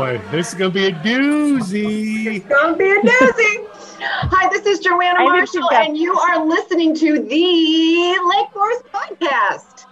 boy, this is gonna be a doozy. It's gonna be a doozy. Hi, this is Joanna Marshall, and you are listening to the Lake Forest Podcast.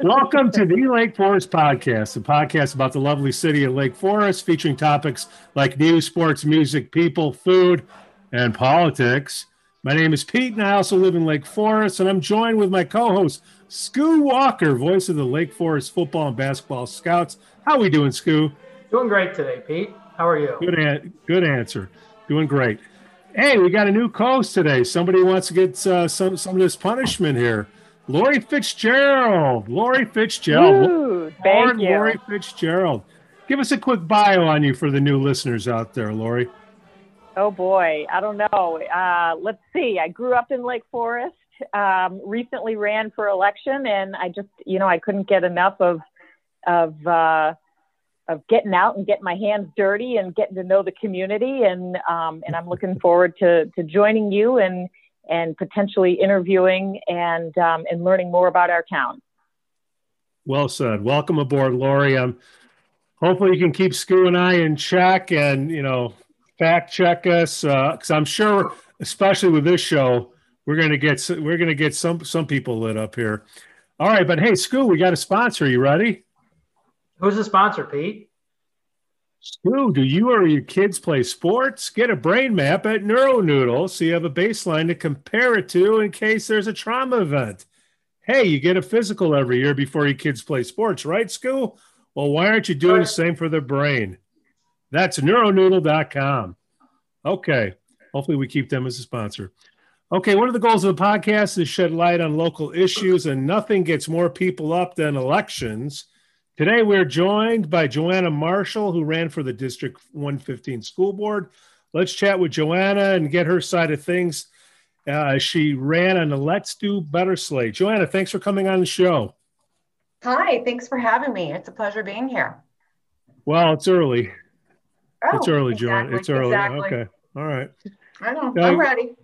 Welcome to the Lake Forest Podcast, a podcast about the lovely city of Lake Forest, featuring topics like news, sports, music, people, food, and politics. My name is Pete, and I also live in Lake Forest, and I'm joined with my co-host Skoo Walker, voice of the Lake Forest football and basketball scouts. How are we doing, Skoo? Doing great today, Pete. How are you? Good, an- good answer. Doing great. Hey, we got a new co-host today. Somebody wants to get uh, some some of this punishment here. Lori Fitzgerald. Lori Fitzgerald. Ooh, thank Lord, you. Lori Fitzgerald. Give us a quick bio on you for the new listeners out there, Lori. Oh boy, I don't know. Uh, let's see. I grew up in Lake Forest. Um, recently ran for election, and I just, you know, I couldn't get enough of of uh, of getting out and getting my hands dirty and getting to know the community. And um, and I'm looking forward to to joining you and and potentially interviewing and um, and learning more about our town. Well said. Welcome aboard, Lori. Um, hopefully you can keep Skoo and I in check and you know fact check us because I'm sure, especially with this show, we're gonna get we're gonna get some some people lit up here. All right, but hey, Skoo, we got a sponsor. You ready? Who's the sponsor, Pete? Skoo, do you or your kids play sports? Get a brain map at NeuroNoodle so you have a baseline to compare it to in case there's a trauma event. Hey, you get a physical every year before your kids play sports, right, Skoo? Well, why aren't you doing the same for their brain? That's neuronoodle.com. Okay. Hopefully, we keep them as a sponsor. Okay. One of the goals of the podcast is shed light on local issues, and nothing gets more people up than elections. Today, we're joined by Joanna Marshall, who ran for the District 115 School Board. Let's chat with Joanna and get her side of things. Uh, she ran on the Let's Do Better slate. Joanna, thanks for coming on the show. Hi, thanks for having me. It's a pleasure being here. Well, it's early. Oh, it's early, Joanna. It's early. exactly. Okay. All right. I know. Yeah, I'm ready.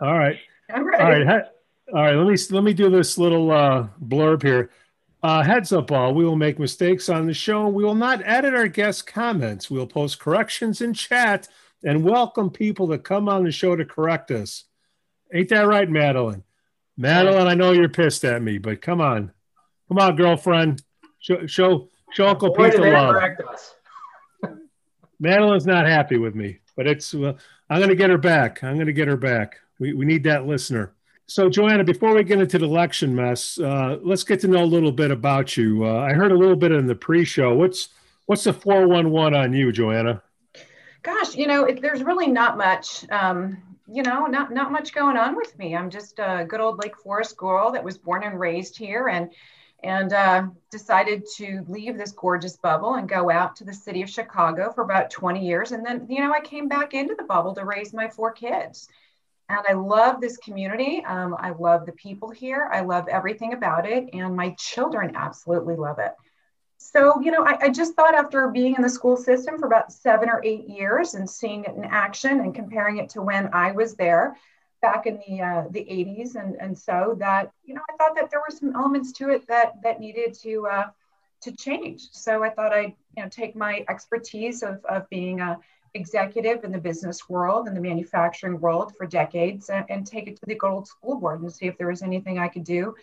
All right. I'm ready. All right. All right. Let me let me do this little uh, blurb here. Uh, heads up, all. We will make mistakes on the show. We will not edit our guest comments. We'll post corrections in chat and welcome people to come on the show to correct us. Ain't that right, Madeline? Madeline, I know you're pissed at me, but come on, come on, girlfriend. Show show show Uncle Pete the love. Madeline's not happy with me, but it's uh, I'm going to get her back. I'm going to get her back. We, we need that listener. So, Joanna, before we get into the election mess, uh, let's get to know a little bit about you. Uh, I heard a little bit in the pre-show. What's what's the 411 on you, Joanna? Gosh, you know, it, there's really not much. Um, you know, not not much going on with me. I'm just a good old Lake Forest girl that was born and raised here, and and uh, decided to leave this gorgeous bubble and go out to the city of Chicago for about 20 years, and then you know I came back into the bubble to raise my four kids. And I love this community. Um, I love the people here. I love everything about it, and my children absolutely love it. So, you know, I, I, just thought after being in the school system for about seven or eight years and seeing it in action and comparing it to when I was there back in the uh, the 80s and, and so that, you know, I thought that there were some elements to it that that needed to uh, to change. So I thought I'd, you know, take my expertise of, of being a executive in the business world and the manufacturing world for decades and, and take it to the good old school board and see if there was anything I could do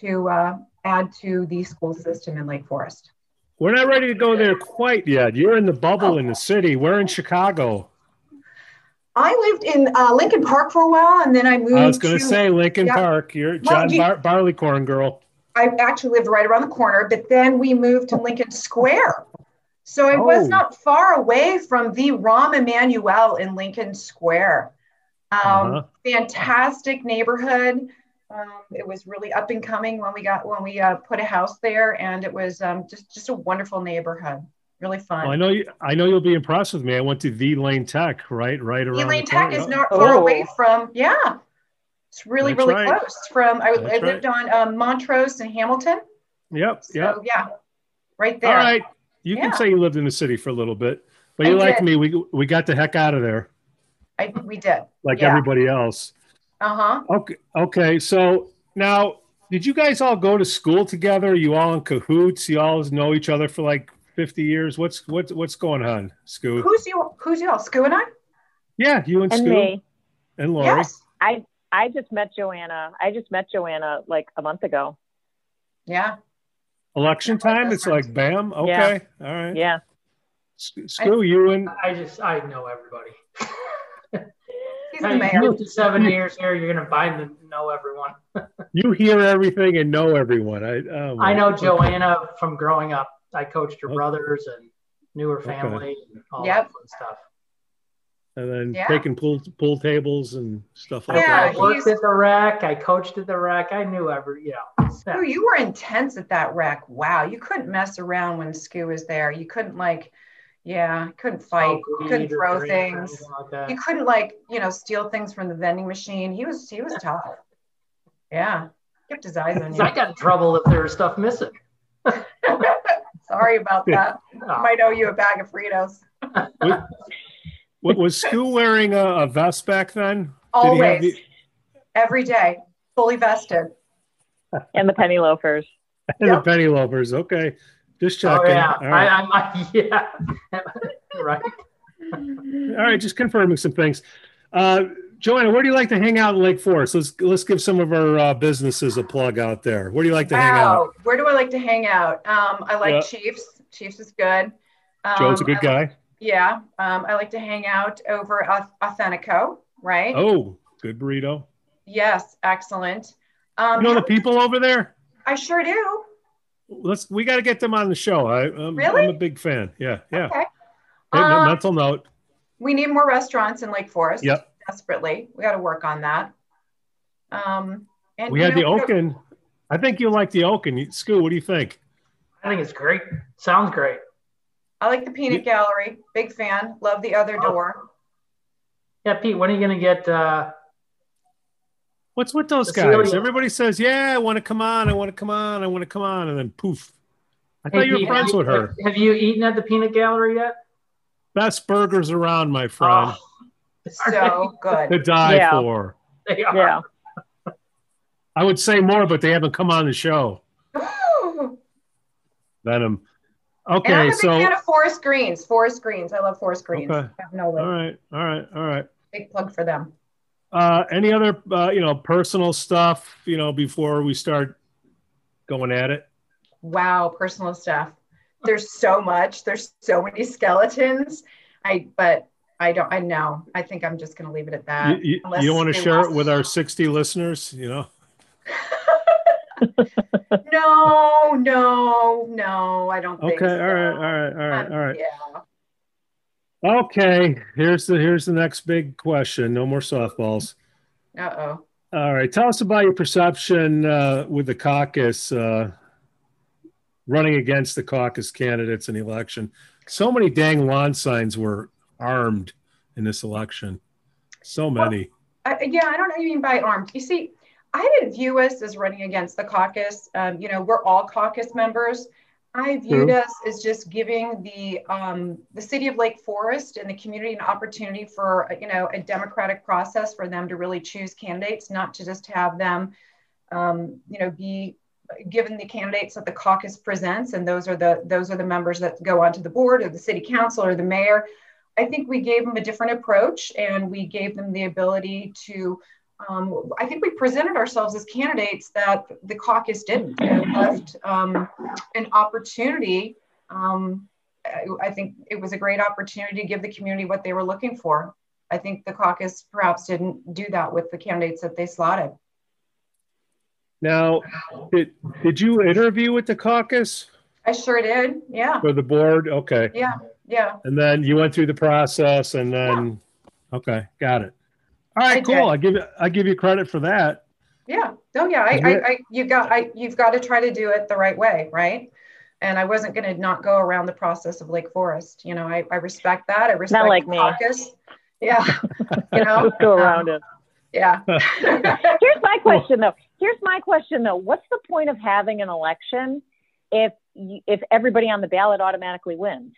to uh, add to the school system in Lake Forest. We're not ready to go there quite yet. You're in the bubble oh. in the city. We're in Chicago. I lived in uh, Lincoln Park for a while, and then I moved. I was going to to, say Lincoln yeah. Park. You're John well, Bar- Barleycorn girl. I actually lived right around the corner, but then we moved to Lincoln Square. So I oh. was not far away from the Rahm Emanuel in Lincoln Square. Um, uh-huh. Fantastic neighborhood. Um, it was really up and coming when we got when we uh, put a house there, and it was um, just just a wonderful neighborhood. Really fun. Well, I know you. I know you'll be impressed with me. I went to V Lane Tech, right, right around. V Lane Tech is not oh. far away from. Yeah, it's really That's really right. close. From I, I lived right. on um, Montrose and Hamilton. Yep. So, yep. Yeah, right there. All right. You Yeah. can say you lived in the city for a little bit, but I you like me. We we got the heck out of there, I, we did. like Yeah. everybody else. Uh huh. Okay. Okay. So now, did you guys all go to school together? You all in cahoots? You all know each other for like 50 years. What's what's what's going on, Skoo? Who's you? Who's y'all? Skoo and I? Yeah, you and, And Skoo me. and Lori. Yes. I I just met Joanna. I just met Joanna like a month ago. Yeah. Election time, it's like bam. Okay, all right. Yeah. Sc- Skoo, you and I just I know everybody. He's the mayor. you lived seven years here, you're gonna find and know everyone. you hear everything and know everyone. I oh I know Joanna from growing up. I coached her Okay. brothers and knew her family and all Yep. that fun stuff. And then Yeah. taking pool pool tables and stuff like Yeah, I worked at the rec. I coached at the rec. I knew every, you know. Oh, you were intense at that rec. Wow. You couldn't mess around when Skoo was there. You couldn't like, yeah, couldn't fight. You couldn't throw things. Like You couldn't like, you know, steal things from the vending machine. He was he was tough. Yeah. Kept his eyes on 'Cause you. I got in trouble if there was stuff missing. Sorry about that. Oh, Might owe you a bag of Fritos. What was Skoo wearing a, a vest back then? Did he have Always. the- Every day. Fully vested. And the penny loafers. the Yep. penny loafers. Okay, just checking. oh checking. yeah, All right. I, I'm I, yeah, right. All right, just confirming some things. Uh, Joanna, where do you like to hang out in Lake Forest? Let's let's give some of our uh, businesses a plug out there. Where do you like to hang out? Wow. Where do I like to hang out? Um, I like Yeah. Chiefs. Chiefs is good. Um, Joe's a good I like- guy. Yeah. Um, I like to hang out over Authentico, right? Oh, good burrito. Yes, excellent. Um, You know the people over there? I sure do. Let's. We got to get them on the show. I, I'm, Really? I'm a big fan. Yeah, yeah. Okay. Hey, Um, mental note. We need more restaurants in Lake Forest. Yep. Desperately. We got to work on that. Um, and We had the know, we got- Oaken. I think you like the Oaken. You- Skoo, what do you think? I think it's great. Sounds great. I like the Peanut Gallery. Big fan. Love the other Oh. door. Yeah, Pete, when are you gonna get? uh What's with those guys? Celia. Everybody says, "Yeah, I want to come on. I want to come on. I want to come on," and then poof. I hey, thought you were friends have with you- her. Have you eaten at the Peanut Gallery yet? Best burgers around, my friend. Oh, So good. to die Yeah. for. they are. Yeah. I would say more, but they haven't come on the show. and I'm Okay, a big so fan of Forest Greens. Forest Greens. I love Forest Greens. Okay. I have no way. all right, all right, all right. Big plug for them. Uh, any other uh, you know personal stuff you know before we start going at it? Wow, personal stuff. There's so much. There's so many skeletons. I but I don't I know. I think I'm just gonna leave it at that. You, you, you don't want to share it with our 60 listeners, you know? no, no, no, I don't think Okay, so. all right, all right, all right, Um, all right. Yeah. Okay, here's the here's the next big question. No more softballs. Uh-oh. All right, tell us about your perception uh, with the caucus uh, running against the caucus candidates in the election. So many dang lawn signs were armed in this election. So many. I, yeah, I don't know what you mean by armed. You see, I didn't view us as running against the caucus. Um, you know, we're all caucus members. I viewed us as just giving the um, the city of Lake Forest and the community an opportunity for you know a democratic process for them to really choose candidates, not to just have them um, you know be given the candidates that the caucus presents, and those are the those are the members that go onto the board or the city council or the mayor. I think we gave them a different approach, and we gave them the ability to um, I think we presented ourselves as candidates that the caucus didn't and left um, an opportunity. Um, I, I think it was a great opportunity to give the community what they were looking for. I think the caucus perhaps didn't do that with the candidates that they slotted. Now, did, did you interview with the caucus I sure did. Yeah. For the board? Okay. Yeah. Yeah. And then you went through the process and then, okay, got it. All right, I cool. did. I give you, I give you credit for that. Yeah. Oh yeah. I, Yeah. I, I you got I you've got to try to do it the right way, right? And I wasn't going to not go around the process of Lake Forest. You know, I, I respect that. I respect not like the me. caucus. Yeah. You know. Just go um, around it. Yeah. Here's my question though. Here's my question though. What's the point of having an election if you, if everybody on the ballot automatically wins?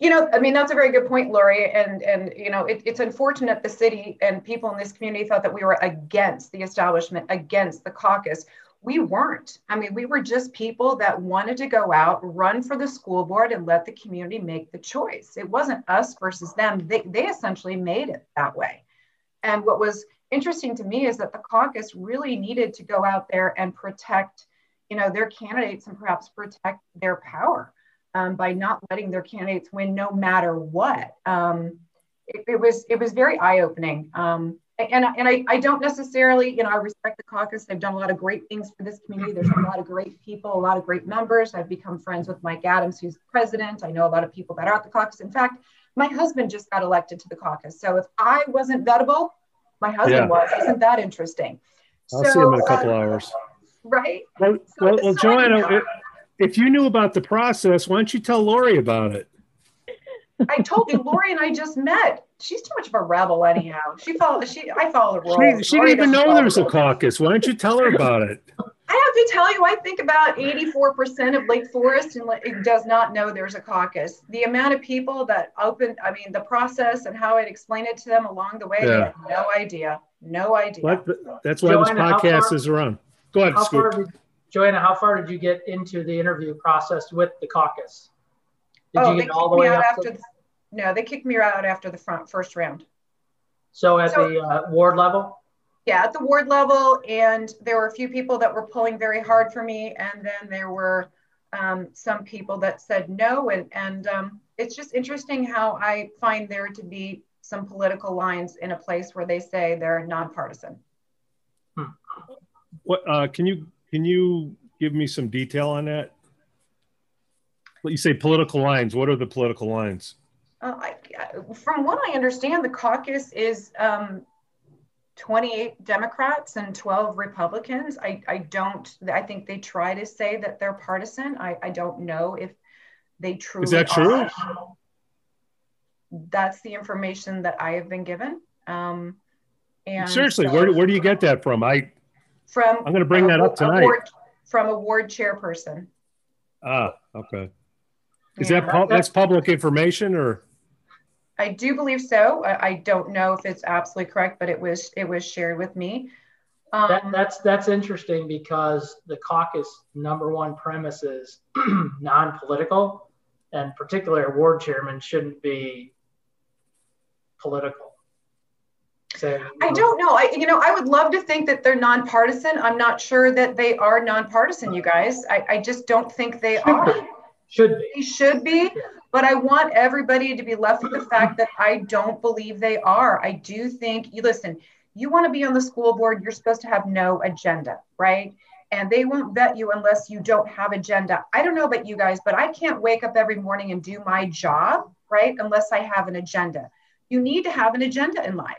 You know, I mean, that's a very good point, Lori. And and you know, it, it's unfortunate the city and people in this community thought that we were against the establishment, against the caucus. we weren't. I mean, we were just people that wanted to go out, run for the school board, and let the community make the choice. It wasn't us versus them. They, they essentially made it that way. And what was interesting to me is that the caucus really needed to go out there and protect, you know, their candidates and perhaps protect their power um, by not letting their candidates win no matter what. Um, it, it, was it was very eye opening. Um, and, and I, I don't necessarily, you know, I respect the caucus. They've done a lot of great things for this community. There's a lot of great people, a lot of great members. I've become friends with Mike Adams, who's president. I know a lot of people that are at the caucus. In fact, my husband just got elected to the caucus. So if I wasn't vettable, my husband yeah. was. Isn't that interesting? I'll so, see him in a couple uh, hours. Right. Well, so, well, well Joanna, if you knew about the process, why don't you tell Lori about it? I told you, Lori and I just met. She's too much of a rebel, anyhow. She followed. She I follow the rules. She, she didn't even know there was a caucus. Why don't you tell her about it? I have to tell you, I think about 84% of Lake Forest and it does not know there's a caucus. The amount of people that opened, I mean, the process and how I'd explain it to them along the way, yeah. no idea. No idea. What, that's why Joanna, this podcast is around. Go ahead, how far Joanna, how far did you get into the interview process with the caucus? Did oh, you get all the way up after to... the, No, they kicked me out after the front first round. So at so, the uh, ward level? yeah, at the ward level, and there were a few people that were pulling very hard for me, and then there were um, some people that said no, and and um, it's just interesting how I find there to be some political lines in a place where they say they're nonpartisan. Hmm. What uh, can you can you give me some detail on that? What you say political lines? What are the political lines? Uh, I, from what I understand, the caucus is um, 28 Democrats and 12 Republicans. I, I don't, I think they try to say that they're partisan. I, I don't know if they truly Is that true? That's the information that I have been given. Um, and seriously, so, where, where do you get that from? I, from, I'm going to bring a, that up tonight. Ward, from a ward chairperson. Ah, okay. Is yeah. that, that's public information or? I do believe so. I, I, don't know if it's absolutely correct, but it was it was shared with me. Um, that, that's that's interesting because the caucus number one premise is non-political, and particularly a ward chairman shouldn't be political. So, I um, don't know. I you know I would love to think that they're nonpartisan. I'm not sure that they are nonpartisan. You guys, I, I just don't think they should are. Be. Should be. They should be. But I want everybody to be left with the fact that I don't believe they are. I do think you listen, you want to be on the school board, you're supposed to have no agenda, right? And they won't vet you unless you don't have agenda. I don't know about you guys, but I can't wake up every morning and do my job, right? Unless I have an agenda. You need to have an agenda in life.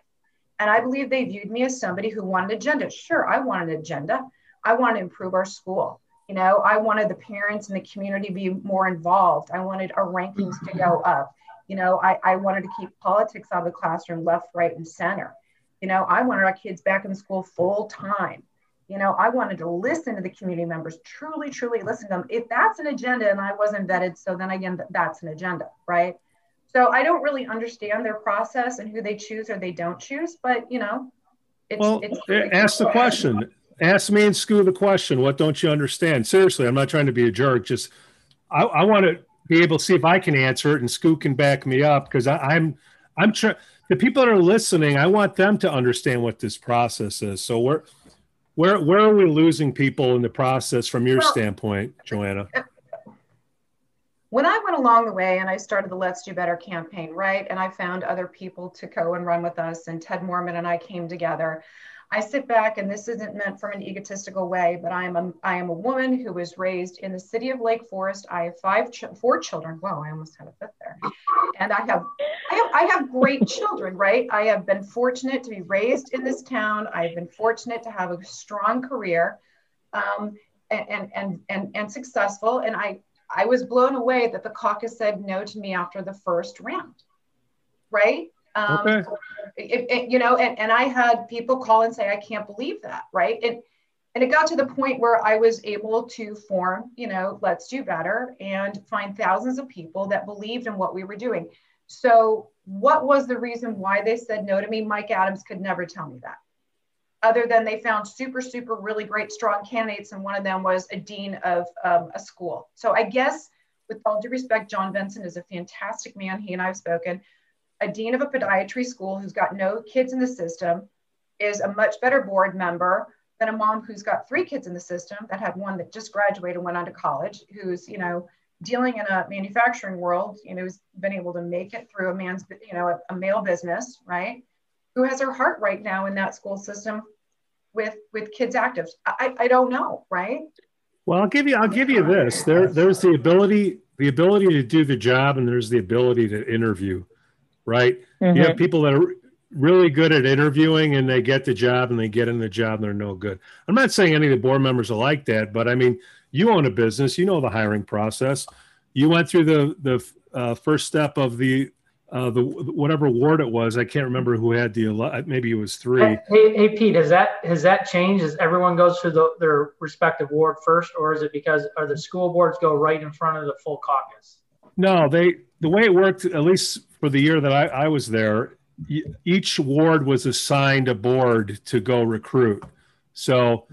And I believe they viewed me as somebody who wanted an agenda. Sure, I want an agenda. I want to improve our school. You know, I wanted the parents and the community to be more involved. I wanted our rankings to go up. You know, I, I wanted to keep politics out of the classroom, left, right, and center. You know, I wanted our kids back in school full time. You know, I wanted to listen to the community members, truly, truly listen to them. If that's an agenda and I wasn't vetted, so then again, that's an agenda, right? So I don't really understand their process and who they choose or they don't choose, but you know, it's, well, it's ask the question ask me and Skoo the question. What don't you understand? Seriously, I'm not trying to be a jerk. Just I, I want to be able to see if I can answer it, and Skoo can back me up because I'm I'm trying. The people that are listening, I want them to understand what this process is. So where where where are we losing people in the process from your well, standpoint, Joanna? Uh, When I went along the way and I started the Let's Do Better campaign, right, and I found other people to go and run with us, and Ted Moorman and I came together. I sit back, and this isn't meant from an egotistical way, but I am a, I am a woman who was raised in the city of Lake Forest. I have five, ch- four children. Whoa, I almost had a fifth there. And I have, I have, I have great children, right? I have been fortunate to be raised in this town. I've been fortunate to have a strong career, um, and, and and and successful. And I, I was blown away that the caucus said no to me after the first round, right? Um, okay. It, it, you know, and, and I had people call and say, I can't believe that, right? And and it got to the point where I was able to form, you know, let's do better and find thousands of people that believed in what we were doing. So, what was the reason why they said no to me? Mike Adams could never tell me that. Other than they found super, super, really great, strong candidates. And one of them was a dean of um, a school. So I guess, with all due respect, John Benson is a fantastic man. He and I have spoken. A dean of a podiatry school who's got no kids in the system is a much better board member than a mom who's got three kids in the system that had one that just graduated and went on to college, who's, you know, dealing in a manufacturing world, you know, who's been able to make it through a man's, you know, a, a male business, right? Who has her heart right now in that school system with with kids actives? I, I don't know, right? Well, I'll give you I'll give you this. There there's the ability the ability to do the job and there's the ability to interview, right? Mm-hmm. You have people that are really good at interviewing and they get the job and they get in the job and they're no good. I'm not saying any of the board members are like that, but I mean, you own a business, you know the hiring process. You went through the the uh, first step of the uh, the whatever ward it was. I can't remember who had the maybe it was three. Hey, hey, Pete, has that has that changed? As everyone goes through the, their respective ward first, or is it because are the school boards go right in front of the full caucus? No, they the way it worked, at least for the year that I, I was there, each ward was assigned a board to go recruit. So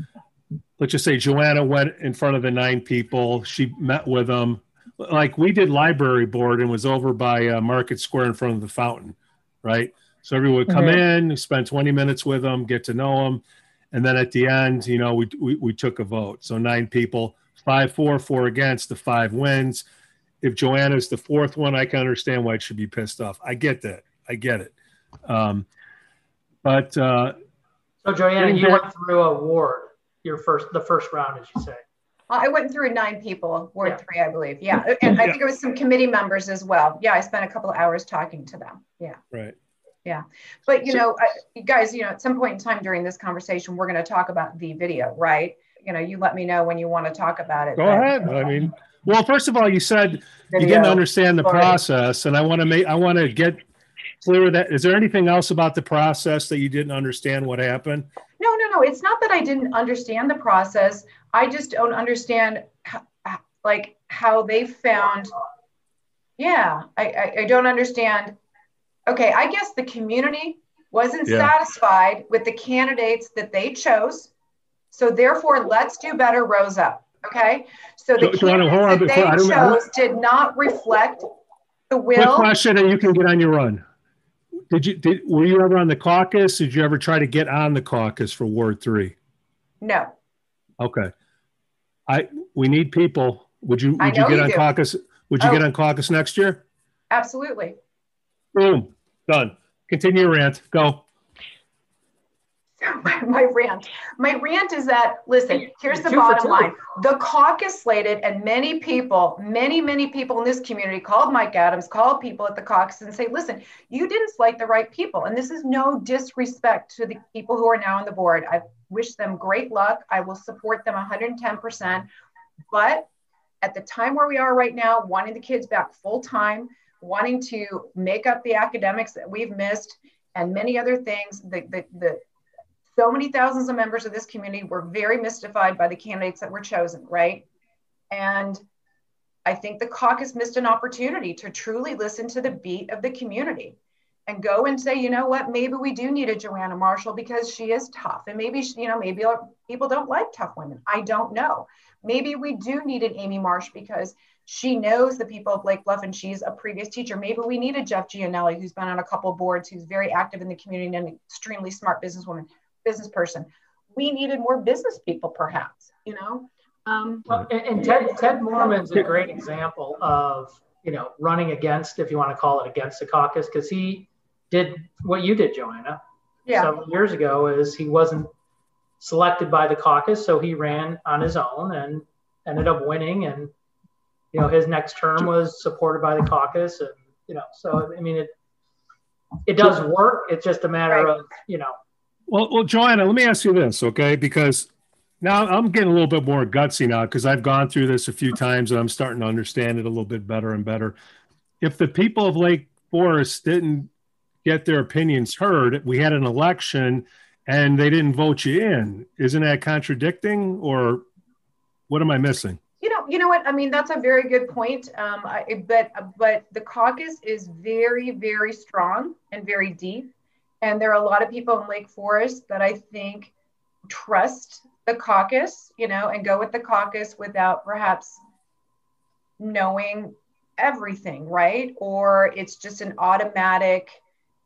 let's just say Joanna went in front of the nine people. She met with them. Like we did library board and was over by uh, Market Square in front of the fountain, right? So everyone would come mm-hmm. in, spend 20 minutes with them, get to know them. And then at the end, you know, we, we, we took a vote. So nine people, five, four, four against, the five wins. If Joanna's the fourth one, I can understand why it should be pissed off. I get that. I get it. Um, but uh, so Joanna, you went through a ward your first the first round, as you say. I went through nine people, Ward yeah. three, I believe. Yeah, and I think it was some committee members as well. Yeah, I spent a couple of hours talking to them. Yeah. Right. Yeah, but you so, know, I, guys, you know, at some point in time during this conversation, we're going to talk about the video, right? You know, you let me know when you want to talk about it. Go but, ahead. I mean, well, first of all, you said video. you didn't understand the process, and I want to make I want to get clear that is there anything else about the process that you didn't understand what happened? No, no, no. It's not that I didn't understand the process. I just don't understand how, like how they found. Yeah, I, I, I don't understand. Okay, I guess the community wasn't yeah. satisfied with the candidates that they chose. So therefore, let's do better rose up. Okay. So the so, candidates that they chose did not reflect the will. Quick question, and you can get on your run. Did you did were you ever on the caucus? Did you ever try to get on the caucus for Ward Three? No. Okay. I we need people. Would you would you get you on do. caucus? Would you oh. get on caucus next year? Absolutely. Boom. Done. Continue your rant. Go. my, my, rant. My rant is that listen, here's the bottom line. The caucus slated, and many people, many, many people in this community called Mike Adams, called people at the caucus and say, listen, you didn't slate the right people. And this is no disrespect to the people who are now on the board. I wish them great luck. I will support them 110%. But at the time where we are right now, wanting the kids back full time, wanting to make up the academics that we've missed, and many other things, the, the, the so many thousands of members of this community were very mystified by the candidates that were chosen, right? And I think the caucus missed an opportunity to truly listen to the beat of the community and go and say, you know what, maybe we do need a Joanna Marshall because she is tough. And maybe, you know, maybe people don't like tough women. I don't know. Maybe we do need an Amy Marsh because she knows the people of Lake Bluff and she's a previous teacher. Maybe we need a Jeff Gianelli who's been on a couple boards, who's very active in the community and an extremely smart businesswoman business person. We needed more business people, perhaps, you know? Um, well, and, and Ted, Ted Moorman's a great example of, you know, running against, if you want to call it against the caucus, because he did what you did, Joanna, yeah. several years ago, is he wasn't selected by the caucus, so he ran on his own and ended up winning. And, you know, his next term was supported by the caucus. And, you know, so, I mean, it, it does work. It's just a matter right. of, you know, well, well, Joanna, let me ask you this, okay? Because now I'm getting a little bit more gutsy now because I've gone through this a few times and I'm starting to understand it a little bit better and better. If the people of Lake Forest didn't get their opinions heard, we had an election and they didn't vote you in, isn't that contradicting or what am I missing? You know, you know what? I mean, that's a very good point. Um, I, but but the caucus is very, very strong and very deep and there are a lot of people in Lake Forest that I think trust the caucus, you know, and go with the caucus without perhaps knowing everything, right? Or it's just an automatic,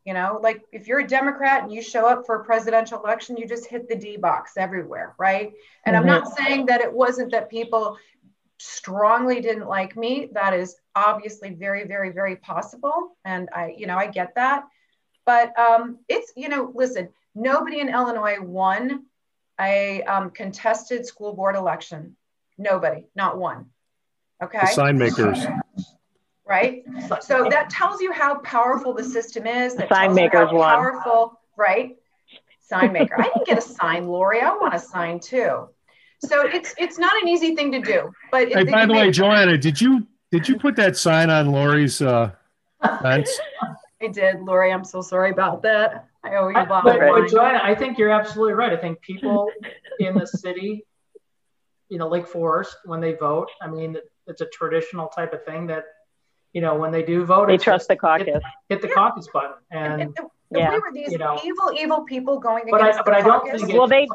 you know, like if you're a Democrat and you show up for a presidential election, you just hit the D box everywhere, right? And mm-hmm. I'm not saying that it wasn't that people strongly didn't like me. That is obviously very, very, very possible. And I, you know, I get that. But um, it's, you know, listen, nobody in Illinois won a um, contested school board election. Nobody, not one. Okay. The sign makers. Right. So that tells you how powerful the system is. That sign makers won. Powerful, right? Sign maker. I didn't get a sign, Lori. I want a sign too. So it's it's not an easy thing to do. But hey, by the way, Joanna, did you did you put that sign on Lori's uh, fence? I did, Lori. I'm so sorry about that. I owe you a But, but Joanna, I think you're absolutely right. I think people in the city, you know, Lake Forest, when they vote, I mean, it's a traditional type of thing that, you know, when they do vote, they trust the caucus. Hit, hit the yeah. caucus button, and, and yeah. we were these you know, evil, evil people going but against I, but I don't think well, they.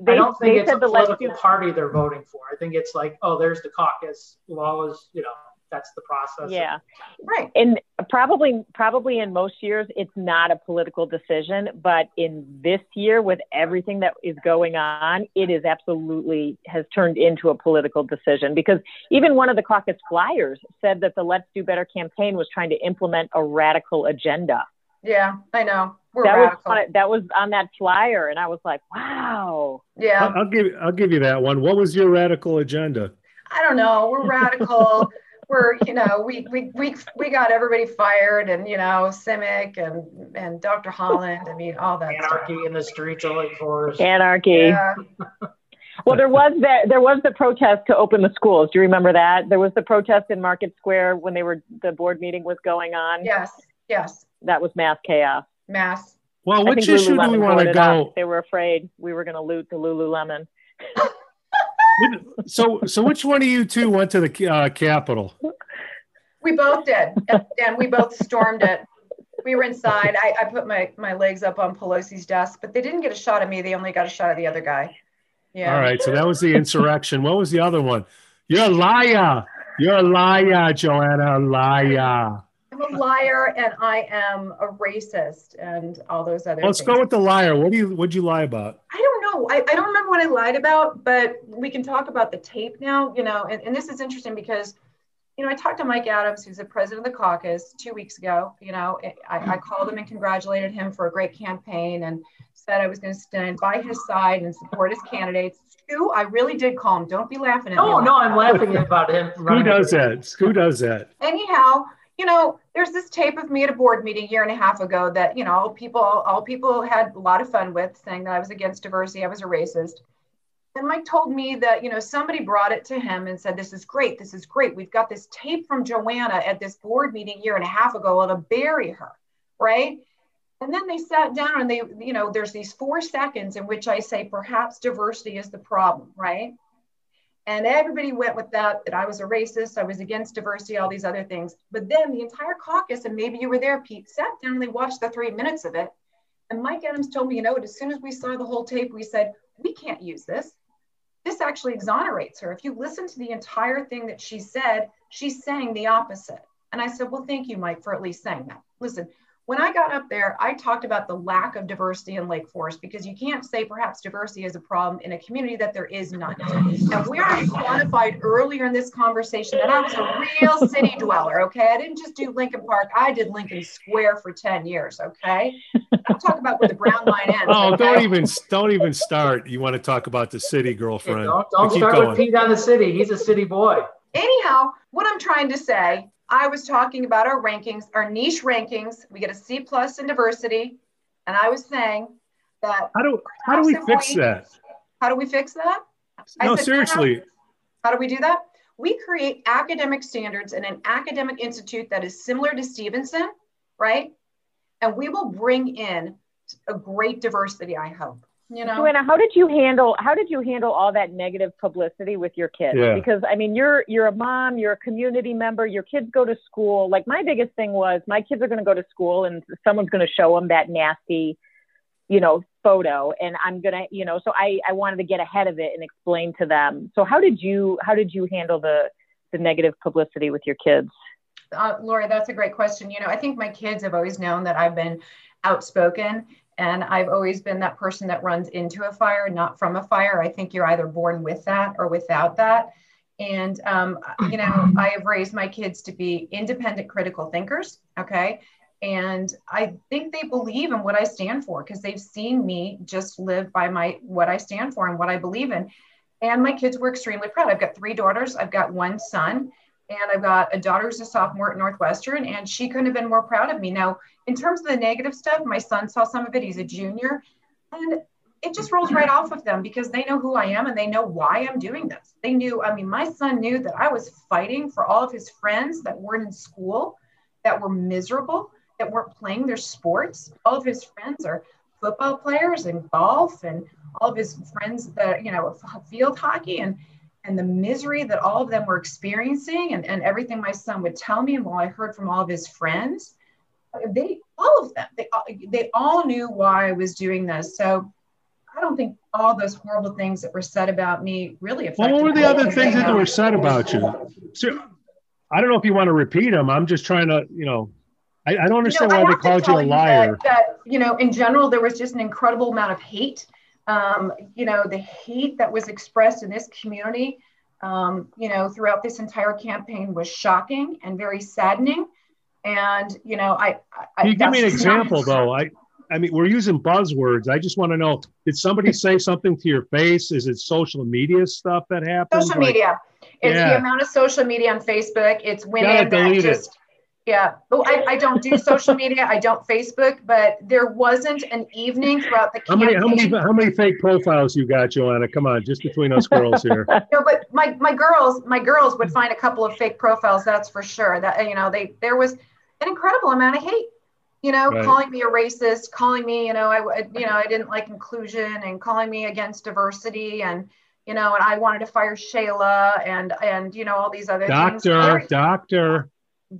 They, I don't think it's a political party they're voting for. I think it's like, oh, there's the caucus. Who always, you know, that's the process. Yeah. Right. And probably probably in most years it's not a political decision, but in this year with everything that is going on, it is absolutely has turned into a political decision because even one of the caucus flyers said that the Let's Do Better campaign was trying to implement a radical agenda. Yeah, I know. We're that radical. was on, that was on that flyer, and I was like, "Wow." Yeah, I'll, I'll give I'll give you that one. What was your radical agenda? I don't know. We're radical. we're you know we we we we got everybody fired and you know Simic and and Dr. Holland. I mean all that anarchy stuff. in the streets of Lake Forest. Anarchy. Yeah. well, there was that there was the protest to open the schools. Do you remember that? There was the protest in Market Square when they were the board meeting was going on. Yes. Yes. That was mass chaos. Mass. Well, which issue do we want to go? They were afraid we were going to loot the Lululemon. so, so which one of you two went to the uh, Capitol? We both did, and, we both stormed it. We were inside. I, I put my, my legs up on Pelosi's desk, but they didn't get a shot of me. They only got a shot of the other guy. Yeah. All right. So that was the insurrection. what was the other one? You're a liar. You're a liar, Joanna. A liar. I'm a liar and I am a racist and all those other Let's things. go with the liar. What do you what'd you lie about? I don't know. I, I don't remember what I lied about, but we can talk about the tape now, you know, and, and this is interesting because you know, I talked to Mike Adams, who's the president of the caucus, two weeks ago. You know, I, I called him and congratulated him for a great campaign and said I was going to stand by his side and support his candidates. Stu, I really did call him. Don't be laughing at me. Oh, no, I'm laughing about him. Who does that? Who does that? Anyhow, you know, there's this tape of me at a board meeting a year and a half ago that, you know, all people, all people had a lot of fun with saying that I was against diversity, I was a racist. And Mike told me that, you know, somebody brought it to him and said, This is great. This is great. We've got this tape from Joanna at this board meeting a year and a half ago to bury her. Right. And then they sat down and they, you know, there's these four seconds in which I say, perhaps diversity is the problem. Right. And everybody went with that, that I was a racist, I was against diversity, all these other things. But then the entire caucus, and maybe you were there, Pete, sat down and they watched the three minutes of it. And Mike Adams told me, you know, as soon as we saw the whole tape, we said, we can't use this. This actually exonerates her. If you listen to the entire thing that she said, she's saying the opposite. And I said, well, thank you, Mike, for at least saying that. Listen, when I got up there, I talked about the lack of diversity in Lake Forest because you can't say perhaps diversity is a problem in a community that there is none. And we already quantified earlier in this conversation that I was a real city dweller, okay? I didn't just do Lincoln Park, I did Lincoln Square for 10 years, okay? I'll talk about where the brown line ends. Oh, okay? don't even don't even start. You want to talk about the city, girlfriend. Hey, don't don't start going. with Pete on the city. He's a city boy. Anyhow, what I'm trying to say I was talking about our rankings, our niche rankings. We get a C plus in diversity, and I was saying that. How do how do we fix that? How do we fix that? No, said, seriously. How do we do that? We create academic standards in an academic institute that is similar to Stevenson, right? And we will bring in a great diversity, I hope you know? Joanna, how did you handle how did you handle all that negative publicity with your kids? Yeah. because i mean you're you're a mom you're a community member your kids go to school. Like my biggest thing was my kids are going to go to school and someone's going to show them that nasty you know photo and i'm gonna you know so i i wanted to get ahead of it and explain to them. So how did you how did you handle the the negative publicity with your kids? Uh, Laura, that's a great question. You know, I think my kids have always known that I've been outspoken and I've always been that person that runs into a fire, not from a fire. I think you're either born with that or without that. And, um, you know, I have raised my kids to be independent critical thinkers. Okay. And I think they believe in what I stand for because they've seen me just live by my what I stand for and what I believe in. And my kids were extremely proud. I've got three daughters, I've got one son and I've got a daughter who's a sophomore at Northwestern, and she couldn't have been more proud of me. Now, in terms of the negative stuff, my son saw some of it. He's a junior, and it just rolls right off of them because they know who I am and they know why I'm doing this. They knew, I mean, my son knew that I was fighting for all of his friends that weren't in school, that were miserable, that weren't playing their sports. All of his friends are football players and golf, and all of his friends that, you know, field hockey. And and the misery that all of them were experiencing and, and everything my son would tell me and what I heard from all of his friends, they all of them, they, uh, they all knew why I was doing this. So I don't think all those horrible things that were said about me really affected. Me. What were the other things that were said about you? So, I don't know if you want to repeat them. I'm just trying to, you know, I, I don't understand you know, why they called you a liar. That, that, you know, in general, there was just an incredible amount of hate um, you know, the hate that was expressed in this community, um, you know, throughout this entire campaign was shocking and very saddening. And, you know, I. I Can you give me an example, though? I, I mean, we're using buzzwords. I just want to know: Did somebody say something to your face? Is it social media stuff that happened? Social like, media. It's yeah. the amount of social media on Facebook. It's women that just. Yeah. Oh, I, I don't do social media. I don't Facebook, but there wasn't an evening throughout the campaign. How many, how many, how many fake profiles you got, Joanna? Come on, just between us girls here. no, but my, my girls, my girls would find a couple of fake profiles. That's for sure. That, you know, they, there was an incredible amount of hate, you know, right. calling me a racist, calling me, you know, I, you know, I didn't like inclusion and calling me against diversity and, you know, and I wanted to fire Shayla and, and, you know, all these other doctor, things. Doctor,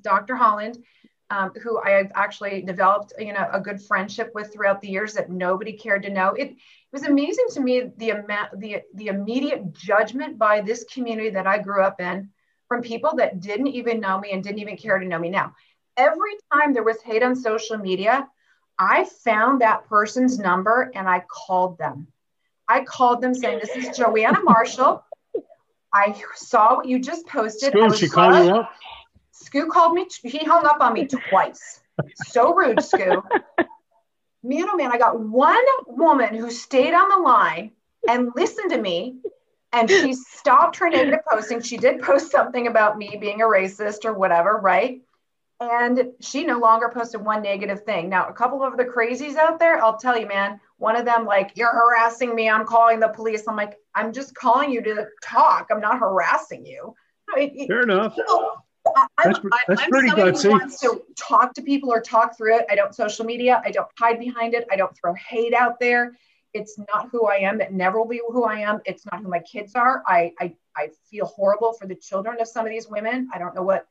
Dr. Holland, um, who I have actually developed, you know, a good friendship with throughout the years that nobody cared to know. It, it was amazing to me the amount, the the immediate judgment by this community that I grew up in from people that didn't even know me and didn't even care to know me. Now, every time there was hate on social media, I found that person's number and I called them. I called them saying, "This is Joanna Marshall. I saw what you just posted. School, she called you up. Skoo called me. He hung up on me twice. so rude, Skoo. Man, oh man, I got one woman who stayed on the line and listened to me, and she stopped her negative posting. She did post something about me being a racist or whatever, right? And she no longer posted one negative thing. Now, a couple of the crazies out there, I'll tell you, man, one of them, like, you're harassing me. I'm calling the police. I'm like, I'm just calling you to talk. I'm not harassing you. Fair enough. People, that's, that's I'm pretty good. Who wants to talk to people or talk through it. I don't social media. I don't hide behind it. I don't throw hate out there. It's not who I am. It never will be who I am. It's not who my kids are. I, I, I feel horrible for the children of some of these women. I don't know what,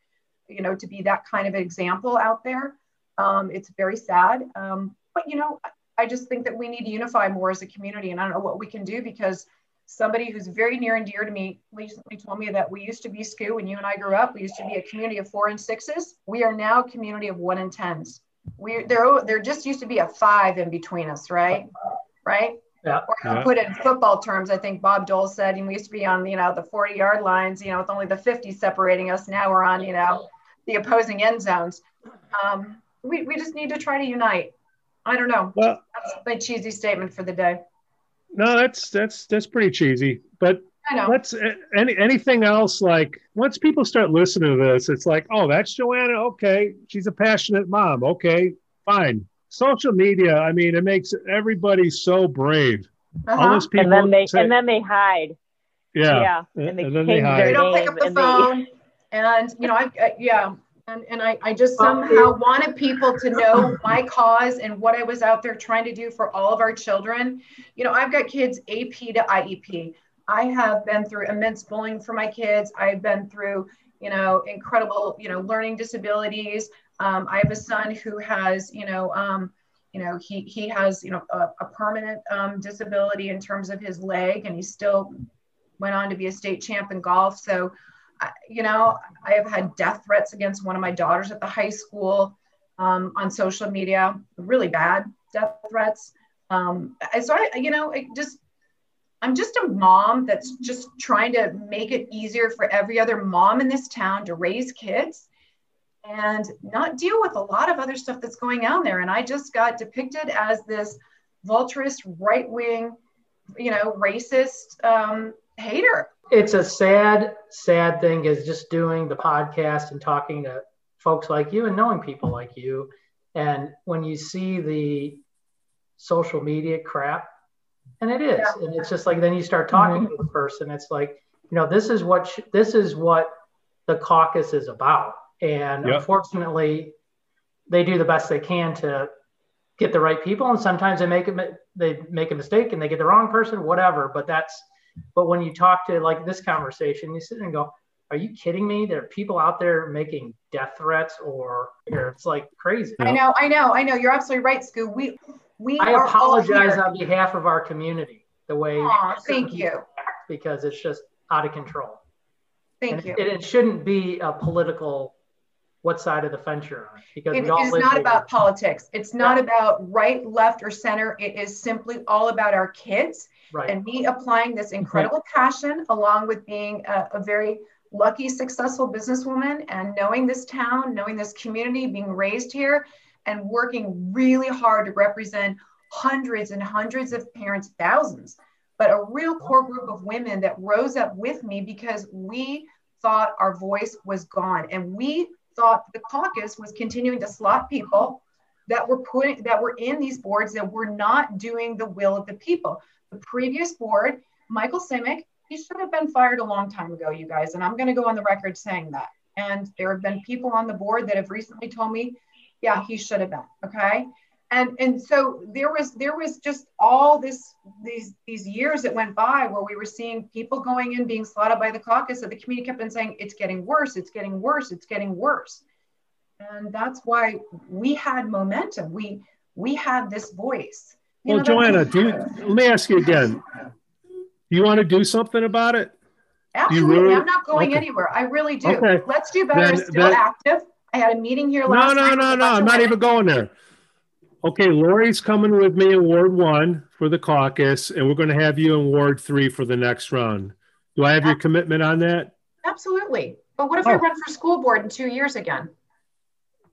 you know, to be that kind of example out there. Um, it's very sad. Um, but, you know, I just think that we need to unify more as a community. And I don't know what we can do because – somebody who's very near and dear to me recently told me that we used to be Skoo when you and I grew up. We used to be a community of four and sixes. We are now a community of one and tens. We there there just used to be a five in between us, right? Right? Yeah. Or yeah. put it in football terms, I think Bob Dole said, and we used to be on, you know, the 40 yard lines, you know, with only the 50 separating us. Now we're on, you know, the opposing end zones. Um, we, we just need to try to unite. I don't know. Well, that's my cheesy statement for the day. No, that's that's that's pretty cheesy. But let's any anything else like once people start listening to this, it's like, oh, that's Joanna. Okay, she's a passionate mom. Okay, fine. Social media, I mean, it makes everybody so brave. Uh-huh. All those people, and then they say, and then they hide. Yeah, yeah, and they, and then they hide. They don't pick up the phone, they... and you know, I, I yeah, and, and I, I just somehow wanted people to know my cause and what I was out there trying to do for all of our children. You know, I've got kids AP to IEP. I have been through immense bullying for my kids. I've been through, you know, incredible, you know, learning disabilities. Um, I have a son who has, you know, um, you know, he he has you know a, a permanent um, disability in terms of his leg, and he still went on to be a state champ in golf. So, you know, I have had death threats against one of my daughters at the high school um, on social media, really bad death threats. Um, so I, you know, it just I'm just a mom that's just trying to make it easier for every other mom in this town to raise kids and not deal with a lot of other stuff that's going on there. And I just got depicted as this vulturous, right wing, you know, racist um, hater. It's a sad, sad thing is just doing the podcast and talking to folks like you and knowing people like you. And when you see the social media crap, and it is, yeah. and it's just like then you start talking mm-hmm. to the person. It's like, you know, this is what sh- this is what the caucus is about and yep. unfortunately, they do the best they can to get the right people. And sometimes they make a, they make a mistake and they get the wrong person, whatever. But that's, but when you talk to like this conversation, you sit and go, are you kidding me? There are people out there making death threats or it's like crazy. I know, I know, I know. You're absolutely right, Skoo. We, we I apologize on behalf of our community the way Aww, thank you because it's just out of control. Thank and you. It, it shouldn't be a political what side of the fence you're on because it is not about politics it's not yeah. about right left or center it is simply all about our kids right. and me applying this incredible passion along with being a, a, very lucky successful businesswoman and knowing this town knowing this community being raised here and working really hard to represent hundreds and hundreds of parents thousands but a real core group of women that rose up with me because we thought our voice was gone and we thought the caucus was continuing to slot people that were putting that were in these boards that were not doing the will of the people. The previous board, Michael Simeck, he should have been fired a long time ago, you guys, and I'm going to go on the record saying that. And there have been people on the board that have recently told me, yeah, he should have been. Okay and and so there was there was just all this these these years that went by where we were seeing people going in being slaughtered by the caucus and the community kept on saying it's getting worse it's getting worse it's getting worse and that's why we had momentum we we had this voice well know, joanna do you, let me ask you again do you want to do something about it absolutely really? i'm not going okay. anywhere i really do okay. let's do better then, still then, active i had a meeting here last no no no no i'm not even going there Okay, Lori's coming with me in Ward One for the caucus, and we're going to have you in Ward Three for the next round. Do I have your commitment on that? Absolutely. But what if oh. I run for school board in two years again?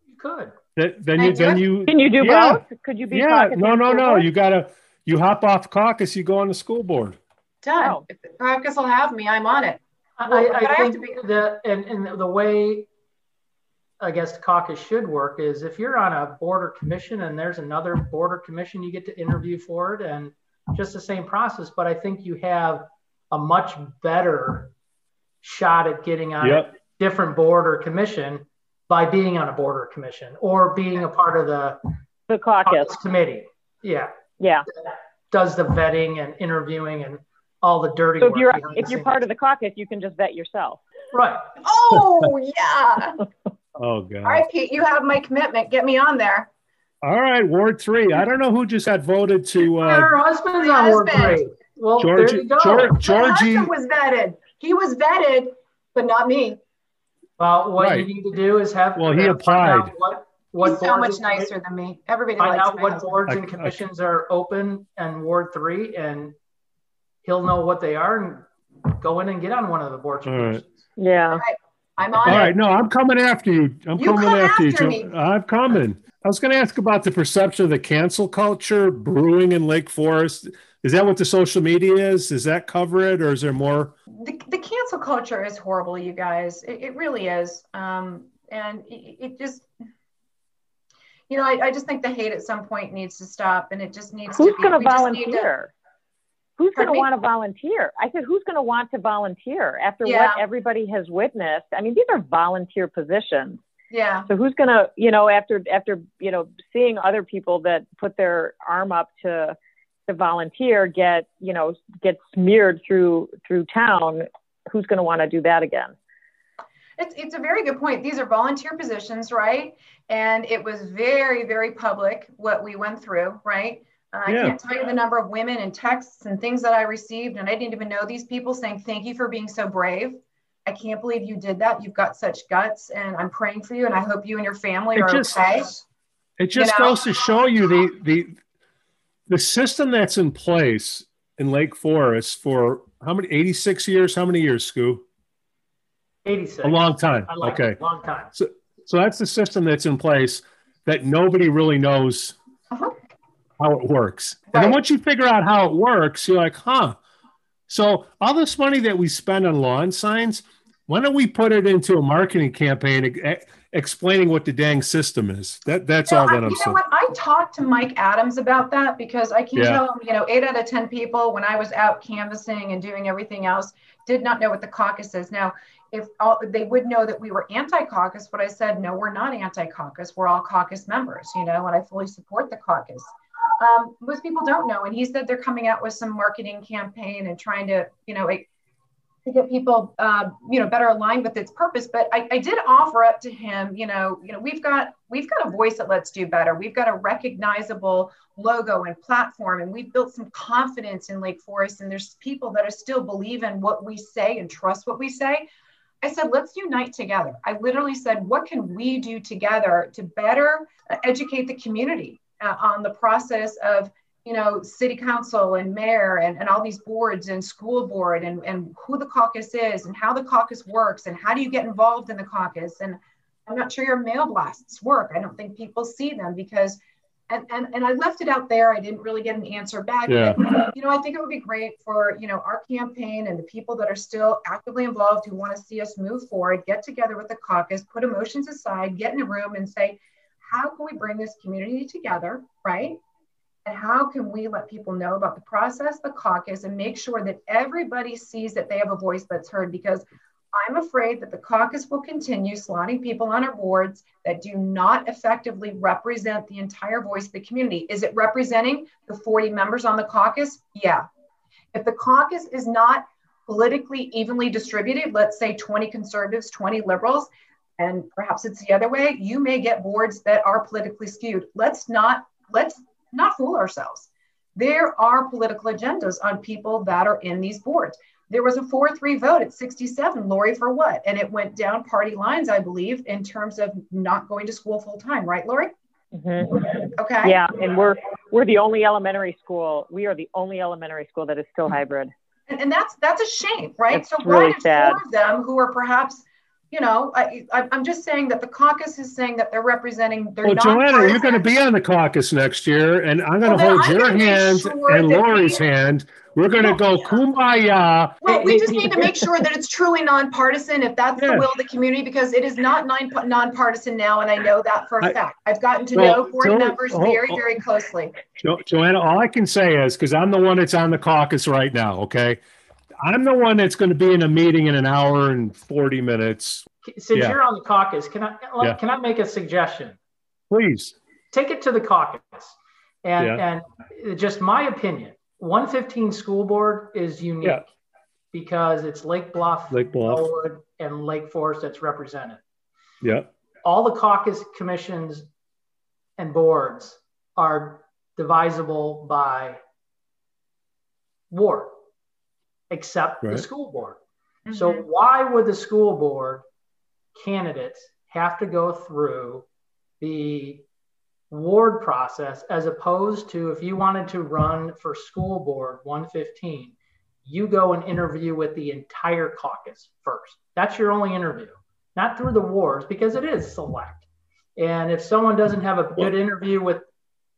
You could. Then, then you then you can you do yeah. both? Could you be? Yeah. No, no, no. Board? You gotta you hop off caucus. You go on the school board. Done. Oh. If the caucus will have me, I'm on it. Well, I, I, I think be- the and, and the way I guess caucus should work is if you're on a border commission and there's another border commission, you get to interview for it and just the same process. But I think you have a much better shot at getting on yep. a different board or commission by being on a border commission or being a part of the the caucus, caucus committee. Yeah. Yeah. Does the vetting and interviewing and all the dirty so if you're if you're part of the caucus, you can just vet yourself. Right. Oh yeah. Oh God. All right, Pete, you have my commitment. Get me on there. All right, Ward three. I don't know who just got voted to. Uh, Her husband's on Ward three. Well, Georgie, there you go. George, Georgie husband was vetted. He was vetted, but not me. Well, what right. you need to do is have. Well, he applied. What, what He's so much nicer than me. Everybody find likes out what husband. boards and commissions I, I, are open and Ward three, and he'll know what they are and go in and get on one of the boards. Right. Yeah. I'm on All it. right, no, I'm coming after you. I'm you coming after, after you. Me. I'm coming. I was going to ask about the perception of the cancel culture brewing in Lake Forest. Is that what the social media is? Does that cover it, or is there more? The, the cancel culture is horrible, you guys. It, it really is, um, and it, it, just, you know, I, I, just think the hate at some point needs to stop, and it just needs Who's to. Who's going to volunteer? who's going to want to volunteer? I said, who's going to want to volunteer after yeah. what everybody has witnessed? I mean, these are volunteer positions. Yeah. So who's going to, you know, after after you know seeing other people that put their arm up to to volunteer get you know get smeared through through town, who's going to want to do that again? It's, it's a very good point. These are volunteer positions, right? And it was very, very public what we went through, right? Uh, yeah. I can't tell you the number of women and texts and things that I received, and I didn't even know these people saying, Thank you for being so brave. I can't believe you did that. You've got such guts, and I'm praying for you, and I hope you and your family it are just, okay. It just you know? goes to show you the, the, the system that's in place in Lake Forest for how many, 86 years? How many years, Skoo? 86. A long time. Like okay. It. Long time. So, so that's the system that's in place that nobody really knows uh-huh. how it works. Right. And then once you figure out how it works, you're like, huh. So all this money that we spend on lawn signs, why don't we put it into a marketing campaign explaining what the dang system is? That that's all that I'm you saying. Know what? I talked to Mike Adams about that because I can yeah. tell him, you know, eight out of ten people when I was out canvassing and doing everything else did not know what the caucus is. Now, if all, they would know that we were anti-caucus, but I said, no, we're not anti-caucus. We're all caucus members, you know, and I fully support the caucus. Um, most people don't know. And he said they're coming out with some marketing campaign and trying to, you know, to get people, uh, you know, better aligned with its purpose. But I, I did offer up to him, you know, you know, we've got we've got a voice that Let's Do Better. We've got a recognizable logo and platform, and we've built some confidence in Lake Forest. And there's people that are still believe in what we say and trust what we say. I said, let's unite together. I literally said, what can we do together to better educate the community uh, on the process of, you know, city council and mayor and, and all these boards and school board and, and who the caucus is and how the caucus works and how do you get involved in the caucus? And I'm not sure your mail blasts work. I don't think people see them because and, and, and I left it out there. I didn't really get an answer back. Yeah. But, you know, I think it would be great for, you know, our campaign and the people that are still actively involved who want to see us move forward, get together with the caucus, put emotions aside, get in a room and say, how can we bring this community together, right? And how can we let people know about the process, the caucus, and make sure that everybody sees that they have a voice that's heard? Because I'm afraid that the caucus will continue slotting people on our boards that do not effectively represent the entire voice of the community. Is it representing the 40 members on the caucus? Yeah. If the caucus is not politically evenly distributed, let's say 20 conservatives, 20 liberals, and perhaps it's the other way, you may get boards that are politically skewed. Let's not let's not fool ourselves. There are political agendas on people that are in these boards there was a 4-3 vote at 67 lori for what and it went down party lines i believe in terms of not going to school full time right lori mm-hmm. okay yeah and we're we're the only elementary school we are the only elementary school that is still hybrid and, and that's that's a shame right it's so really why did sad. four of them who are perhaps you know, I, am just saying that the caucus is saying that they're representing. They're well, Joanna, you're going to be on the caucus next year, and I'm going well, to hold your hand sure and Lori's we, hand. We're going to go kumbaya. Well, we just need to make sure that it's truly nonpartisan, if that's yeah. the will of the community, because it is not non- nonpartisan now, and I know that for a I, fact. I've gotten to well, know board so, members oh, very, oh, very closely. Jo- Joanna, all I can say is because I'm the one that's on the caucus right now. Okay I'm the one that's going to be in a meeting in an hour and 40 minutes. Since yeah. you're on the caucus, can I yeah. can I make a suggestion? Please. Take it to the caucus. And yeah. and just my opinion, 115 school board is unique because it's Lake Bluff, Lake Bluff, Elwood, and Lake Forest that's represented. Yeah. All the caucus commissions and boards are divisible by ward except right. the school board. Mm-hmm. So why would the school board candidates have to go through the ward process as opposed to if you wanted to run for school board 115 you go and interview with the entire caucus first that's your only interview not through the wards because it is select and if someone doesn't have a good interview with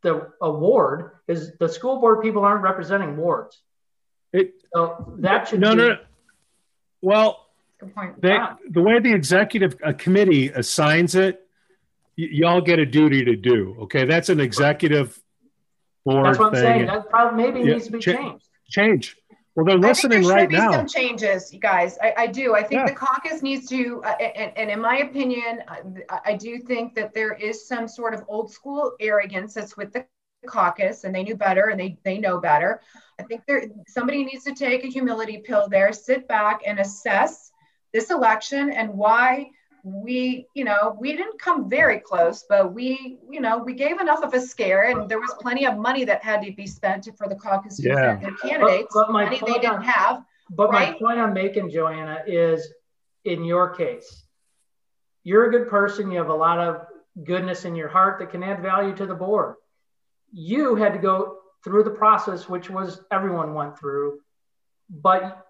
the award is the school board people aren't representing wards it, so that should no, be, no. Well, they, the way the executive uh, committee assigns it, y- y'all get a duty to do. Okay, that's an executive board. That's what I'm thing. saying. That probably maybe yeah, needs to be cha- changed. Change. Well, they're listening right now. Some changes, you guys. I, I do. I think yeah. the caucus needs to, uh, and, and, in my opinion, I, I do think that there is some sort of old school arrogance that's with the caucus, and they knew better, and they they know better. I think there somebody needs to take a humility pill there, sit back and assess this election and why we, you know, we didn't come very close, but we, you know, we gave enough of a scare, and there was plenty of money that had to be spent for the caucus to Yeah. their candidates, But- but my money they point didn't on- have. But my point I'm making, Joanna, is in your case, you're a good person. You have a lot of goodness in your heart that can add value to the board. You had to go through the process, which was everyone went through, but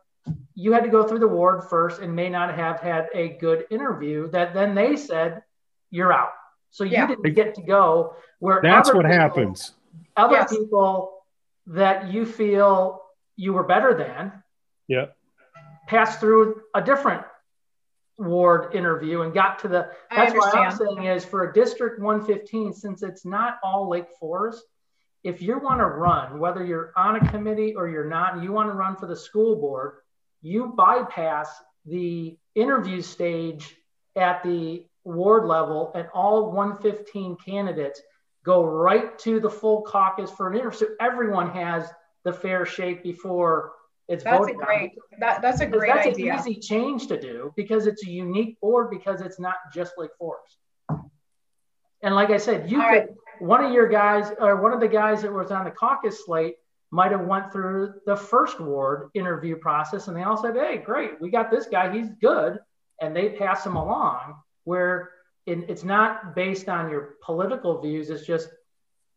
you had to go through the ward first and may not have had a good interview that then they said you're out. So you Yeah. didn't get to go where That's what people- happens. Other Yes. people that you feel you were better than Yeah. passed through a different ward interview and got to the that's what i'm saying is for a district 115 since it's not all lake forest if you want to run whether you're on a committee or you're not and you want to run for the school board you bypass the interview stage at the ward level and all 115 candidates go right to the full caucus for an interview so everyone has the fair shake before it's That's a voted on. great, that, that's a Because great that's idea. an easy change to do because it's a unique board because it's not just Lake Forest. And like I said, you All could right. One of your guys or one of the guys that was on the caucus slate might have went through the first ward interview process and they all said, Hey, great, we got this guy, he's good. And they pass him along where in, it's not based on your political views, it's just